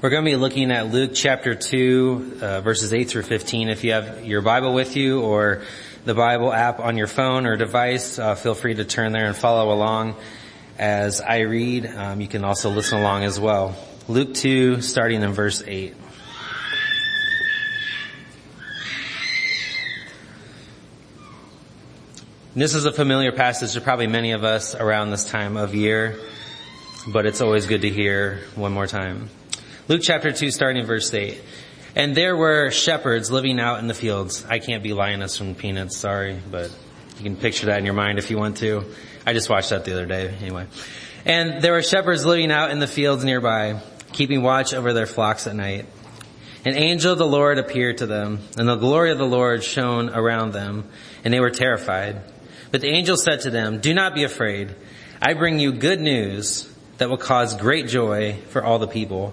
We're going to be looking at Luke chapter 2, uh, verses 8 through 15. If you have your Bible with you or the Bible app on your phone or device, uh, feel free to turn there and follow along as I read. Um, you can also listen along as well. Luke 2, starting in verse 8. This is a familiar passage to probably many of us around this time of year, but it's always good to hear one more time. Luke chapter 2 starting in verse 8. And there were shepherds living out in the fields. I can't be Linus from Peanuts, sorry, but you can picture that in your mind if you want to. I just watched that the other day, anyway. And there were shepherds living out in the fields nearby, keeping watch over their flocks at night. An angel of the Lord appeared to them, and the glory of the Lord shone around them, and they were terrified. But the angel said to them, Do not be afraid. I bring you good news that will cause great joy for all the people.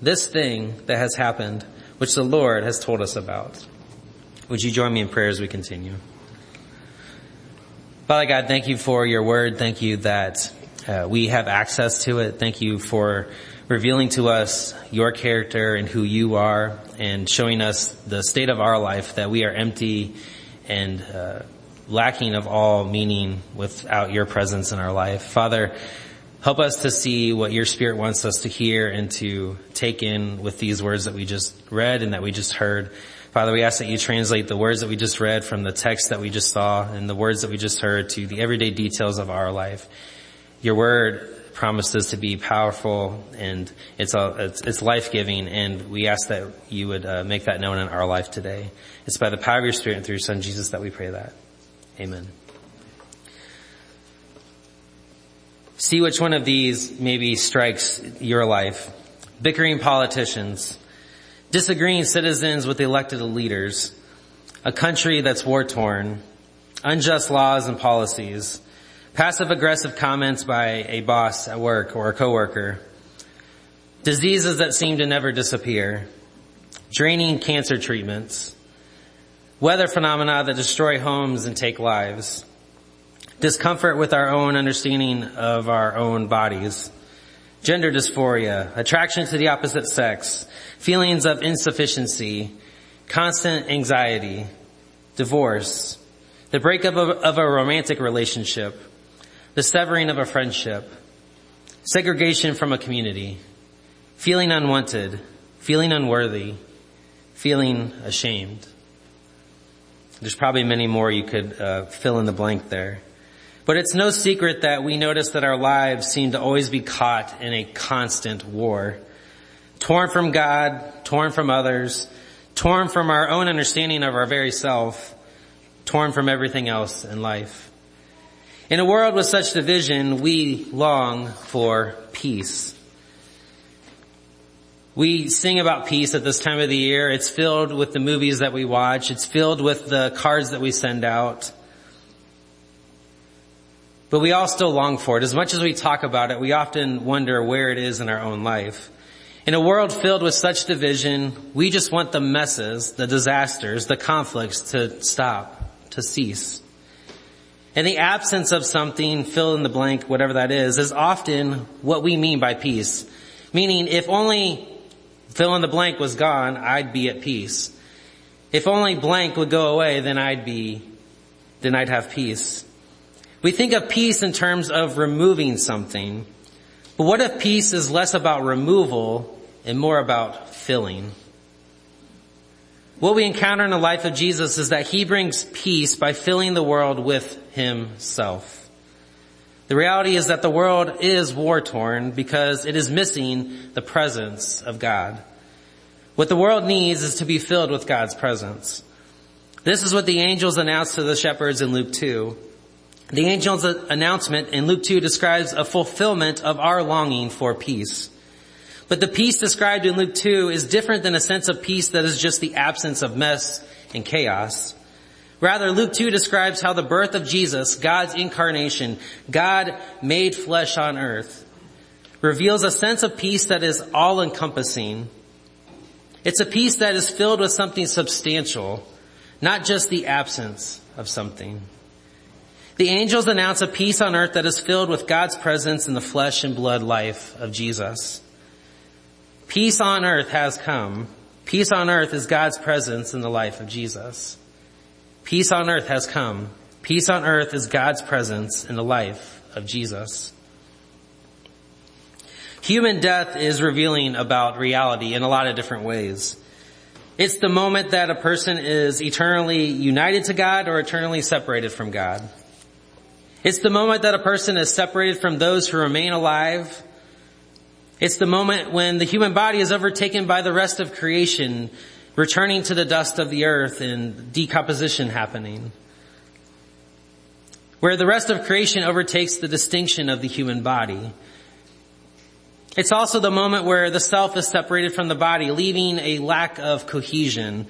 this thing that has happened, which the Lord has told us about. Would you join me in prayer as we continue? Father God, thank you for your word. Thank you that uh, we have access to it. Thank you for revealing to us your character and who you are and showing us the state of our life that we are empty and uh, lacking of all meaning without your presence in our life. Father, Help us to see what your spirit wants us to hear and to take in with these words that we just read and that we just heard. Father, we ask that you translate the words that we just read from the text that we just saw and the words that we just heard to the everyday details of our life. Your word promises to be powerful and it's, it's, it's life-giving and we ask that you would uh, make that known in our life today. It's by the power of your spirit and through your son Jesus that we pray that. Amen. See which one of these maybe strikes your life. Bickering politicians, disagreeing citizens with elected leaders, a country that's war torn, unjust laws and policies, passive aggressive comments by a boss at work or a coworker, diseases that seem to never disappear, draining cancer treatments, weather phenomena that destroy homes and take lives, discomfort with our own understanding of our own bodies, gender dysphoria, attraction to the opposite sex, feelings of insufficiency, constant anxiety, divorce, the breakup of, of, a romantic relationship, the severing of a friendship, segregation from a community, feeling unwanted, feeling unworthy, feeling ashamed. There's probably many more you could uh, fill in the blank there. But it's no secret that we notice that our lives seem to always be caught in a constant war. Torn from God, torn from others, torn from our own understanding of our very self, torn from everything else in life. In a world with such division, we long for peace. We sing about peace at this time of the year. It's filled with the movies that we watch. It's filled with the cards that we send out. But we all still long for it. As much as we talk about it, we often wonder where it is in our own life. In a world filled with such division, we just want the messes, the disasters, the conflicts to stop, to cease. And the absence of something, fill in the blank, whatever that is, is often what we mean by peace. Meaning, if only fill in the blank was gone, I'd be at peace. If only blank would go away, then I'd be, then I'd have peace. We think of peace in terms of removing something. But what if peace is less about removal and more about filling? What we encounter in the life of Jesus is that he brings peace by filling the world with himself. The reality is that the world is war torn because it is missing the presence of God. What the world needs is to be filled with God's presence. This is what the angels announced to the shepherds in Luke 2. The angel's announcement in Luke 2 describes a fulfillment of our longing for peace. But the peace described in Luke 2 is different than a sense of peace that is just the absence of mess and chaos. Rather, Luke 2 describes how the birth of Jesus, God's incarnation, God made flesh on earth, reveals a sense of peace that is all encompassing. It's a peace that is filled with something substantial, not just the absence of something. The angels announce a peace on earth that is filled with God's presence in the flesh and blood life of Jesus. Peace on earth has come. Peace on earth is God's presence in the life of Jesus. Peace on earth has come. Peace on earth is God's presence in the life of Jesus. Human death is revealing about reality in a lot of different ways. It's the moment that a person is eternally united to God or eternally separated from God. It's the moment that a person is separated from those who remain alive. It's the moment when the human body is overtaken by the rest of creation returning to the dust of the earth and decomposition happening. Where the rest of creation overtakes the distinction of the human body. It's also the moment where the self is separated from the body, leaving a lack of cohesion.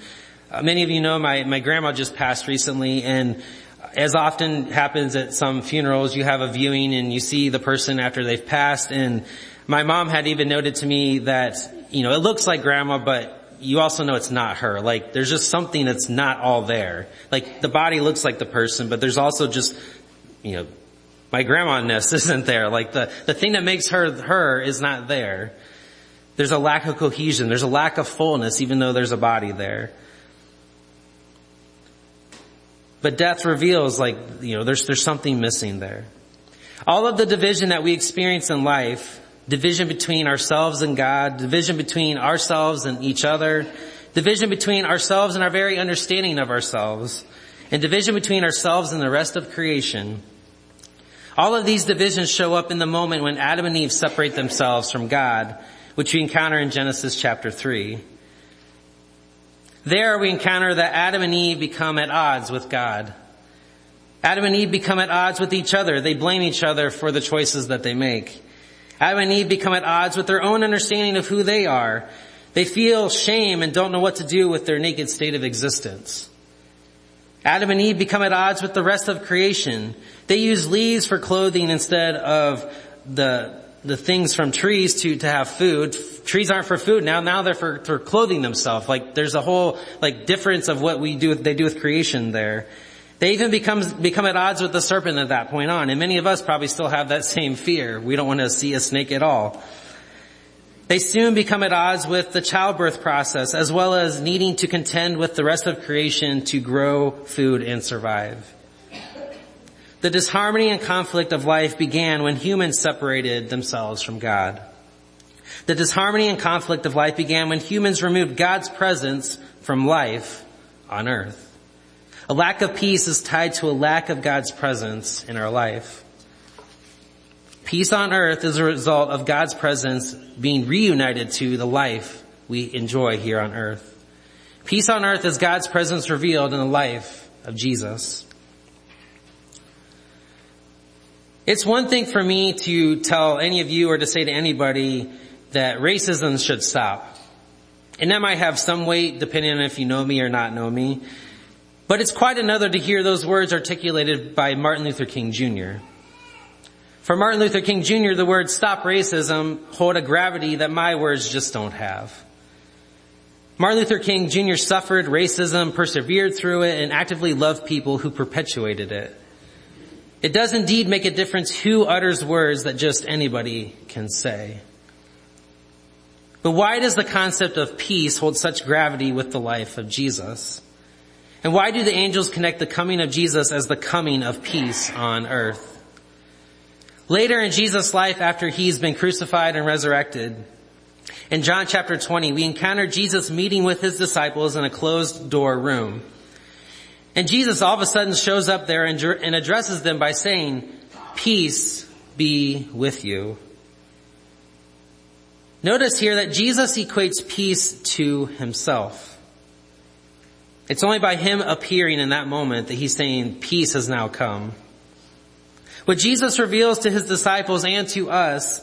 Uh, many of you know my, my grandma just passed recently and as often happens at some funerals, you have a viewing and you see the person after they've passed and my mom had even noted to me that, you know, it looks like grandma, but you also know it's not her. Like there's just something that's not all there. Like the body looks like the person, but there's also just, you know, my grandma-ness isn't there. Like the, the thing that makes her her is not there. There's a lack of cohesion. There's a lack of fullness even though there's a body there. But death reveals like, you know, there's, there's something missing there. All of the division that we experience in life division between ourselves and God, division between ourselves and each other, division between ourselves and our very understanding of ourselves, and division between ourselves and the rest of creation. All of these divisions show up in the moment when Adam and Eve separate themselves from God, which we encounter in Genesis chapter 3. There we encounter that Adam and Eve become at odds with God. Adam and Eve become at odds with each other. They blame each other for the choices that they make. Adam and Eve become at odds with their own understanding of who they are. They feel shame and don't know what to do with their naked state of existence. Adam and Eve become at odds with the rest of creation. They use leaves for clothing instead of the, the things from trees to, to have food. Trees aren't for food now, now they're for, for clothing themselves. Like there's a whole, like difference of what we do, they do with creation there. They even become, become at odds with the serpent at that point on. And many of us probably still have that same fear. We don't want to see a snake at all. They soon become at odds with the childbirth process as well as needing to contend with the rest of creation to grow food and survive. The disharmony and conflict of life began when humans separated themselves from God. The disharmony and conflict of life began when humans removed God's presence from life on earth. A lack of peace is tied to a lack of God's presence in our life. Peace on earth is a result of God's presence being reunited to the life we enjoy here on earth. Peace on earth is God's presence revealed in the life of Jesus. It's one thing for me to tell any of you or to say to anybody that racism should stop. And that might have some weight depending on if you know me or not know me. But it's quite another to hear those words articulated by Martin Luther King Jr. For Martin Luther King Jr., the words stop racism hold a gravity that my words just don't have. Martin Luther King Jr. suffered racism, persevered through it, and actively loved people who perpetuated it. It does indeed make a difference who utters words that just anybody can say. But why does the concept of peace hold such gravity with the life of Jesus? And why do the angels connect the coming of Jesus as the coming of peace on earth? Later in Jesus' life after he's been crucified and resurrected, in John chapter 20, we encounter Jesus meeting with his disciples in a closed door room. And Jesus all of a sudden shows up there and, addresses them by saying, peace be with you. Notice here that Jesus equates peace to himself. It's only by him appearing in that moment that he's saying peace has now come. What Jesus reveals to his disciples and to us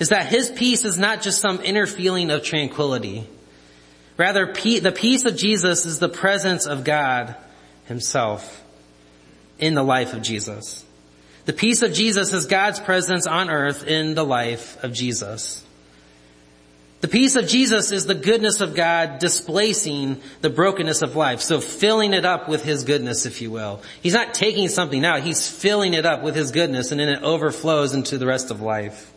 is that his peace is not just some inner feeling of tranquility. Rather, the peace of Jesus is the presence of God himself in the life of Jesus. The peace of Jesus is God's presence on earth in the life of Jesus. The peace of Jesus is the goodness of God displacing the brokenness of life. So filling it up with His goodness, if you will. He's not taking something out, He's filling it up with His goodness and then it overflows into the rest of life.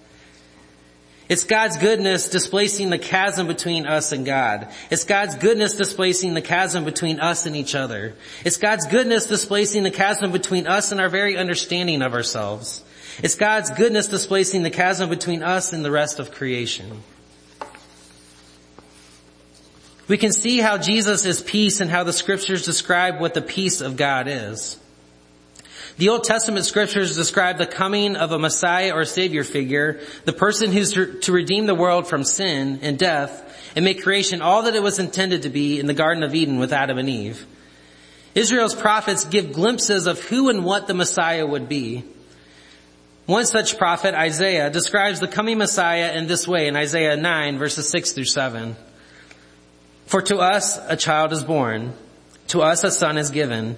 It's God's goodness displacing the chasm between us and God. It's God's goodness displacing the chasm between us and each other. It's God's goodness displacing the chasm between us and our very understanding of ourselves. It's God's goodness displacing the chasm between us and the rest of creation. We can see how Jesus is peace and how the scriptures describe what the peace of God is. The Old Testament scriptures describe the coming of a Messiah or Savior figure, the person who's to redeem the world from sin and death and make creation all that it was intended to be in the Garden of Eden with Adam and Eve. Israel's prophets give glimpses of who and what the Messiah would be. One such prophet, Isaiah, describes the coming Messiah in this way in Isaiah 9 verses 6 through 7. For to us a child is born, to us a son is given,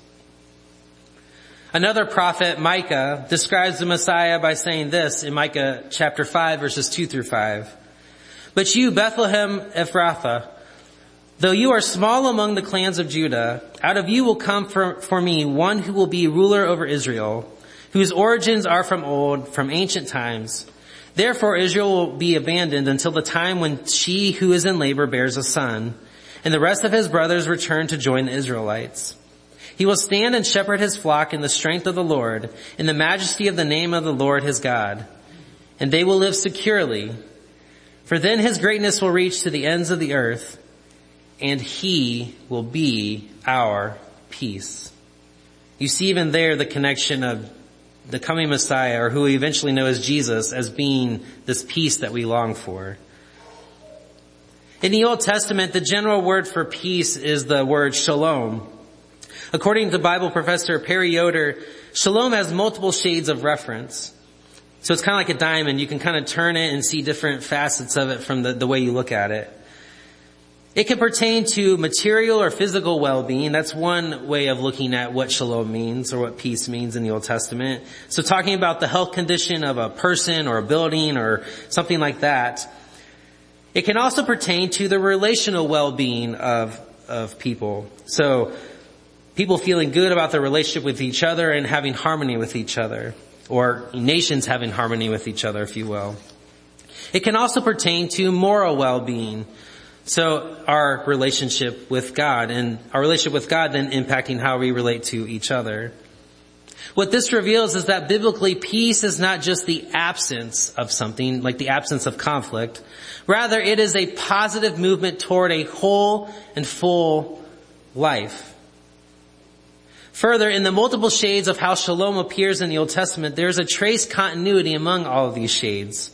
Another prophet, Micah, describes the Messiah by saying this in Micah chapter 5 verses 2 through 5. But you, Bethlehem Ephrathah, though you are small among the clans of Judah, out of you will come for, for me one who will be ruler over Israel, whose origins are from old, from ancient times. Therefore Israel will be abandoned until the time when she who is in labor bears a son and the rest of his brothers return to join the Israelites. He will stand and shepherd his flock in the strength of the Lord, in the majesty of the name of the Lord his God. And they will live securely. For then his greatness will reach to the ends of the earth, and he will be our peace. You see even there the connection of the coming Messiah, or who we eventually know as Jesus, as being this peace that we long for. In the Old Testament, the general word for peace is the word shalom. According to Bible professor Perry Yoder, shalom has multiple shades of reference. So it's kind of like a diamond. You can kind of turn it and see different facets of it from the, the way you look at it. It can pertain to material or physical well-being. That's one way of looking at what shalom means or what peace means in the Old Testament. So talking about the health condition of a person or a building or something like that. It can also pertain to the relational well-being of, of people. So, people feeling good about their relationship with each other and having harmony with each other. Or nations having harmony with each other, if you will. It can also pertain to moral well-being. So our relationship with God and our relationship with God then impacting how we relate to each other. What this reveals is that biblically peace is not just the absence of something, like the absence of conflict. Rather, it is a positive movement toward a whole and full life. Further, in the multiple shades of how shalom appears in the Old Testament, there is a trace continuity among all of these shades.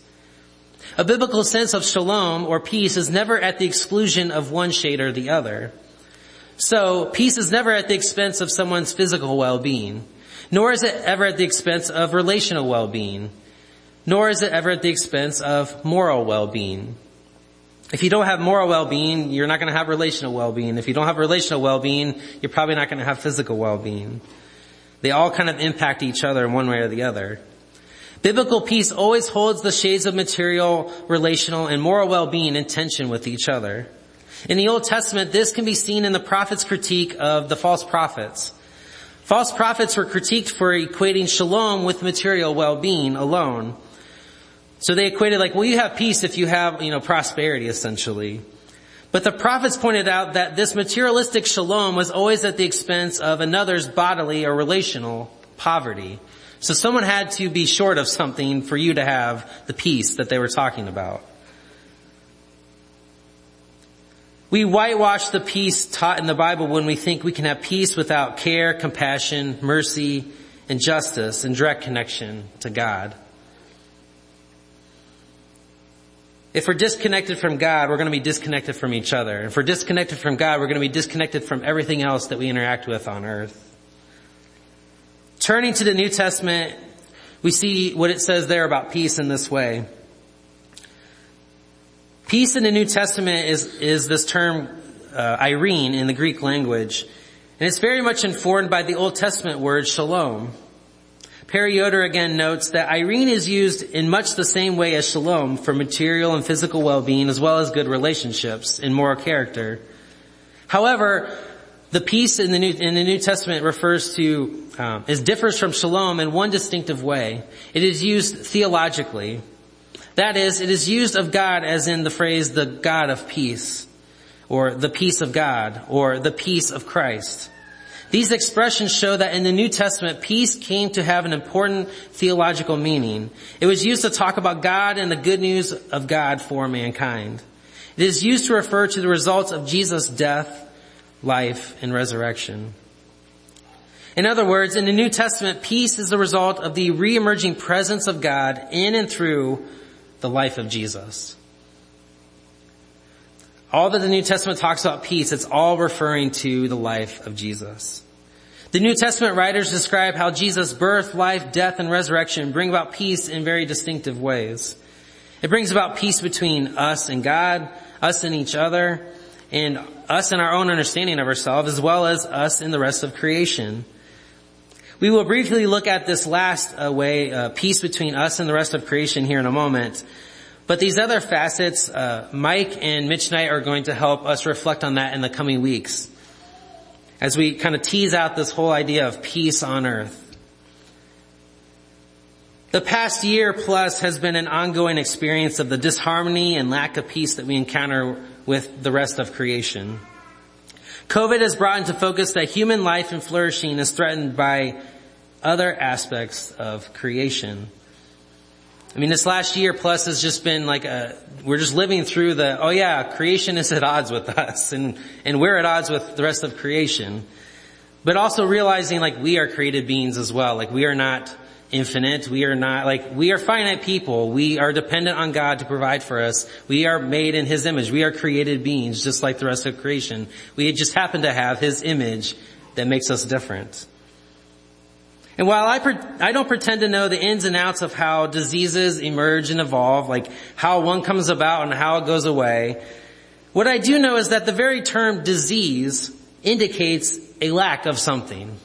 A biblical sense of shalom or peace is never at the exclusion of one shade or the other. So, peace is never at the expense of someone's physical well-being. Nor is it ever at the expense of relational well-being. Nor is it ever at the expense of moral well-being. If you don't have moral well-being, you're not going to have relational well-being. If you don't have relational well-being, you're probably not going to have physical well-being. They all kind of impact each other in one way or the other. Biblical peace always holds the shades of material, relational, and moral well-being in tension with each other. In the Old Testament, this can be seen in the prophet's critique of the false prophets. False prophets were critiqued for equating shalom with material well-being alone. So they equated like, well, you have peace if you have, you know, prosperity essentially. But the prophets pointed out that this materialistic shalom was always at the expense of another's bodily or relational poverty. So someone had to be short of something for you to have the peace that they were talking about. We whitewash the peace taught in the Bible when we think we can have peace without care, compassion, mercy, and justice and direct connection to God. If we're disconnected from God, we're going to be disconnected from each other. If we're disconnected from God, we're going to be disconnected from everything else that we interact with on earth. Turning to the New Testament, we see what it says there about peace in this way. Peace in the New Testament is, is this term, uh, eirene in the Greek language. And it's very much informed by the Old Testament word shalom. Perry Yoder again notes that eirene is used in much the same way as shalom for material and physical well-being as well as good relationships and moral character. However, the peace in the New, in the New Testament refers to, um, is differs from shalom in one distinctive way. It is used theologically. That is, it is used of God as in the phrase the God of peace, or the peace of God, or the peace of Christ. These expressions show that in the New Testament, peace came to have an important theological meaning. It was used to talk about God and the good news of God for mankind. It is used to refer to the results of Jesus' death, life, and resurrection. In other words, in the New Testament, peace is the result of the re-emerging presence of God in and through the life of Jesus. All that the New Testament talks about peace, it's all referring to the life of Jesus. The New Testament writers describe how Jesus' birth, life, death, and resurrection bring about peace in very distinctive ways. It brings about peace between us and God, us and each other, and us and our own understanding of ourselves, as well as us and the rest of creation. We will briefly look at this last uh, way, uh, peace between us and the rest of creation here in a moment. But these other facets, uh, Mike and Mitch Knight are going to help us reflect on that in the coming weeks as we kind of tease out this whole idea of peace on earth. The past year plus has been an ongoing experience of the disharmony and lack of peace that we encounter with the rest of creation. COVID has brought into focus that human life and flourishing is threatened by other aspects of creation. I mean, this last year plus has just been like a, we're just living through the, oh yeah, creation is at odds with us and, and we're at odds with the rest of creation. But also realizing like we are created beings as well. Like we are not infinite. We are not, like, we are finite people. We are dependent on God to provide for us. We are made in His image. We are created beings just like the rest of creation. We just happen to have His image that makes us different. And while I, pre- I don't pretend to know the ins and outs of how diseases emerge and evolve, like how one comes about and how it goes away, what I do know is that the very term disease indicates a lack of something.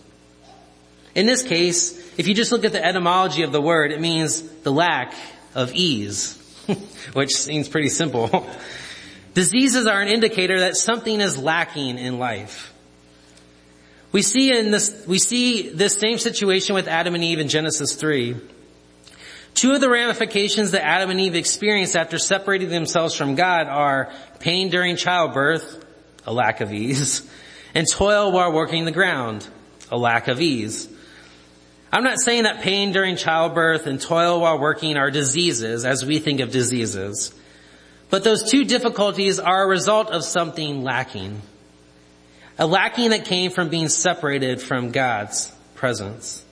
In this case, if you just look at the etymology of the word, it means the lack of ease, which seems pretty simple. Diseases are an indicator that something is lacking in life. We see in this, we see this same situation with Adam and Eve in Genesis 3. Two of the ramifications that Adam and Eve experienced after separating themselves from God are pain during childbirth, a lack of ease, and toil while working the ground, a lack of ease. I'm not saying that pain during childbirth and toil while working are diseases as we think of diseases. But those two difficulties are a result of something lacking. A lacking that came from being separated from God's presence.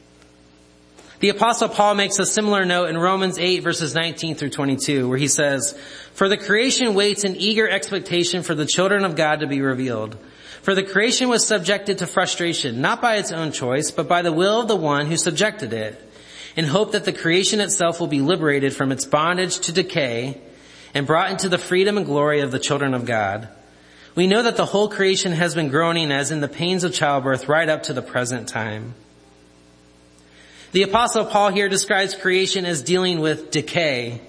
The apostle Paul makes a similar note in Romans 8 verses 19 through 22 where he says, For the creation waits in eager expectation for the children of God to be revealed. For the creation was subjected to frustration, not by its own choice, but by the will of the one who subjected it, in hope that the creation itself will be liberated from its bondage to decay and brought into the freedom and glory of the children of God. We know that the whole creation has been groaning as in the pains of childbirth right up to the present time. The apostle Paul here describes creation as dealing with decay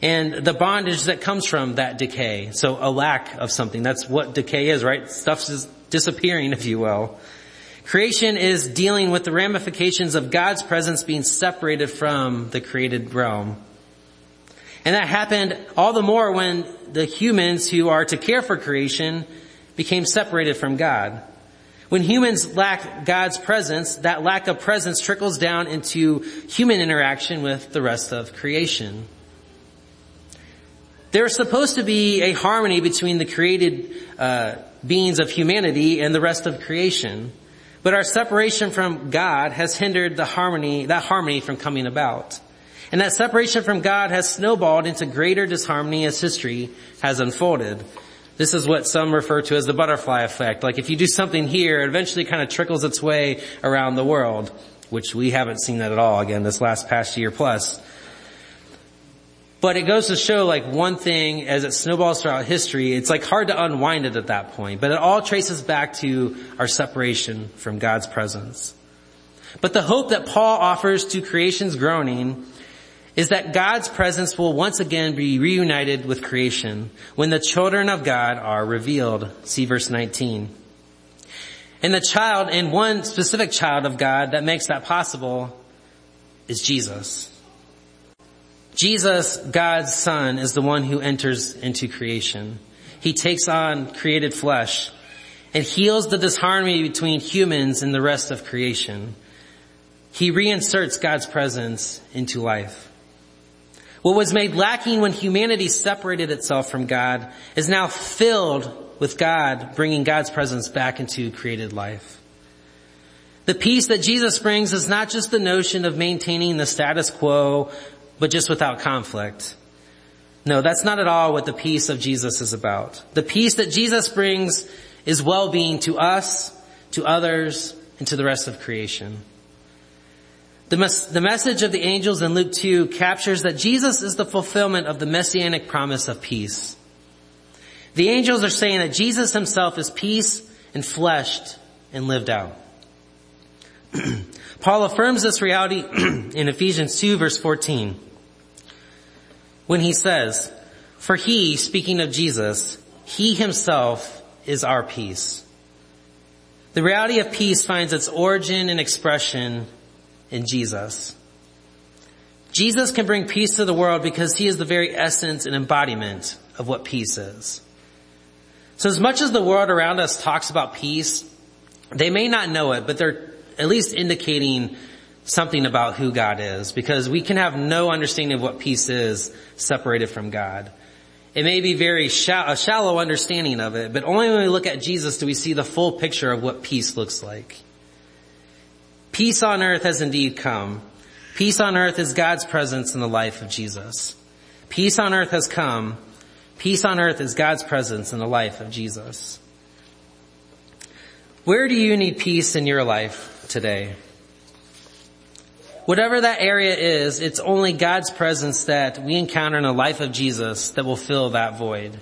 and the bondage that comes from that decay. So a lack of something. That's what decay is, right? Stuff's just disappearing, if you will. Creation is dealing with the ramifications of God's presence being separated from the created realm. And that happened all the more when the humans who are to care for creation became separated from God. When humans lack God's presence, that lack of presence trickles down into human interaction with the rest of creation. There's supposed to be a harmony between the created uh, beings of humanity and the rest of creation. But our separation from God has hindered the harmony, that harmony from coming about. And that separation from God has snowballed into greater disharmony as history has unfolded. This is what some refer to as the butterfly effect. Like if you do something here, it eventually kind of trickles its way around the world, which we haven't seen that at all again this last past year plus. But it goes to show like one thing as it snowballs throughout history, it's like hard to unwind it at that point, but it all traces back to our separation from God's presence. But the hope that Paul offers to creation's groaning is that God's presence will once again be reunited with creation when the children of God are revealed. See verse 19. And the child, and one specific child of God that makes that possible is Jesus. Jesus, God's son, is the one who enters into creation. He takes on created flesh and heals the disharmony between humans and the rest of creation. He reinserts God's presence into life. What was made lacking when humanity separated itself from God is now filled with God, bringing God's presence back into created life. The peace that Jesus brings is not just the notion of maintaining the status quo but just without conflict. No, that's not at all what the peace of Jesus is about. The peace that Jesus brings is well-being to us, to others, and to the rest of creation. The, mes- the message of the angels in Luke 2 captures that Jesus is the fulfillment of the messianic promise of peace. The angels are saying that Jesus himself is peace and fleshed and lived out. Paul affirms this reality in Ephesians 2 verse 14 when he says, for he, speaking of Jesus, he himself is our peace. The reality of peace finds its origin and expression in Jesus. Jesus can bring peace to the world because he is the very essence and embodiment of what peace is. So as much as the world around us talks about peace, they may not know it, but they're at least indicating something about who God is because we can have no understanding of what peace is separated from God. It may be very shallow, a shallow understanding of it, but only when we look at Jesus do we see the full picture of what peace looks like. Peace on earth has indeed come. Peace on earth is God's presence in the life of Jesus. Peace on earth has come. Peace on earth is God's presence in the life of Jesus. Where do you need peace in your life today? Whatever that area is, it's only God's presence that we encounter in the life of Jesus that will fill that void.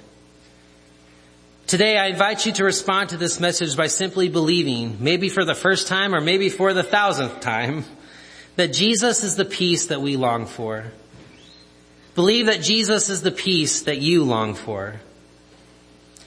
Today I invite you to respond to this message by simply believing, maybe for the first time or maybe for the thousandth time, that Jesus is the peace that we long for. Believe that Jesus is the peace that you long for.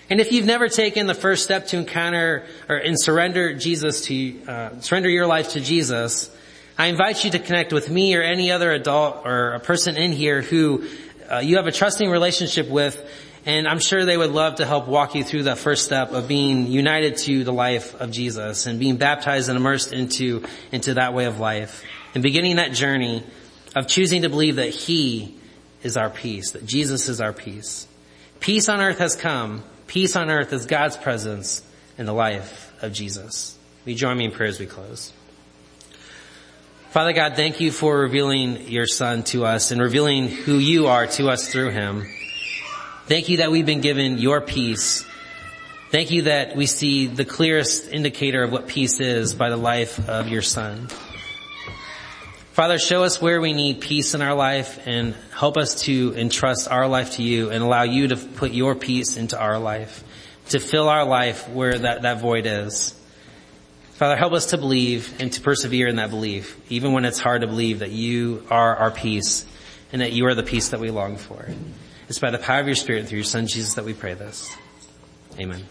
And if you've never taken the first step to encounter or and surrender Jesus to uh, surrender your life to Jesus, I invite you to connect with me or any other adult or a person in here who uh, you have a trusting relationship with and I'm sure they would love to help walk you through that first step of being united to the life of Jesus and being baptized and immersed into, into that way of life and beginning that journey of choosing to believe that He is our peace, that Jesus is our peace. Peace on earth has come. Peace on earth is God's presence in the life of Jesus. Will you join me in prayer as we close? Father God, thank you for revealing your son to us and revealing who you are to us through him. Thank you that we've been given your peace. Thank you that we see the clearest indicator of what peace is by the life of your son. Father, show us where we need peace in our life and help us to entrust our life to you and allow you to put your peace into our life, to fill our life where that, that void is. Father, help us to believe and to persevere in that belief, even when it's hard to believe that you are our peace and that you are the peace that we long for. It's by the power of your Spirit through your Son Jesus that we pray this. Amen.